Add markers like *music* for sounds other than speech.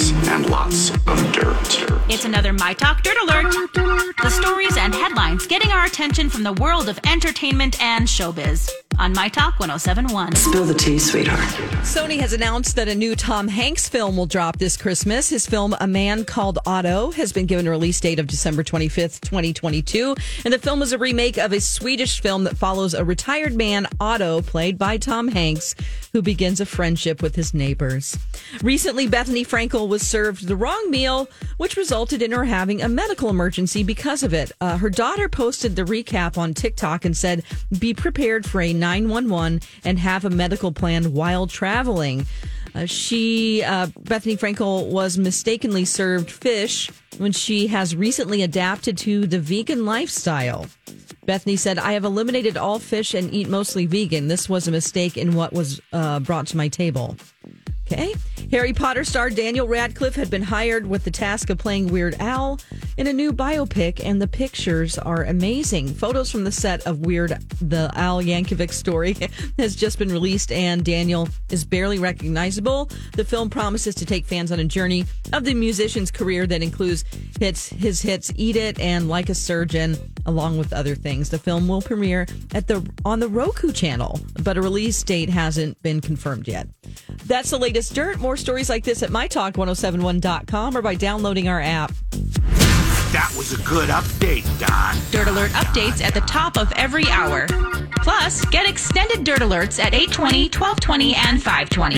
Lots and lots of dirt. It's another My Talk Dirt Alert. The stories and headlines getting our attention from the world of entertainment and showbiz on My Talk 1071. Spill the tea, sweetheart. Sony has announced that a new Tom Hanks film will drop this Christmas. His film, A Man Called Otto, has been given a release date of December 25th, 2022. And the film is a remake of a Swedish film that follows a retired man, Otto, played by Tom Hanks, who begins a friendship with his neighbors. Recently, Bethenny Frankel was served the wrong meal, which resulted in her having a medical emergency because of it. Uh, her daughter posted the recap on TikTok and said, Be prepared for a 911 and have a medical plan while traveling. Uh, she, uh, Bethenny Frankel, was mistakenly served fish when she has recently adapted to the vegan lifestyle. Bethenny said, I have eliminated all fish and eat mostly vegan. This was a mistake in what was uh, brought to my table. Okay. Harry Potter star Daniel Radcliffe had been hired with the task of playing Weird Al in a new biopic, and the pictures are amazing. Photos from the set of Weird the Al Yankovic story *laughs* has just been released, and Daniel is barely recognizable. The film promises to take fans on a journey of the musician's career that includes hits his hits "Eat It" and "Like a Surgeon," along with other things. The film will premiere at the on the Roku channel, but a release date hasn't been confirmed yet. That's the latest dirt. More stories like this at mytalk1071.com or by downloading our app. That was a good update, Don. Dirt Alert updates at the top of every hour. Plus, get extended Dirt Alerts at 820, 1220, and 520.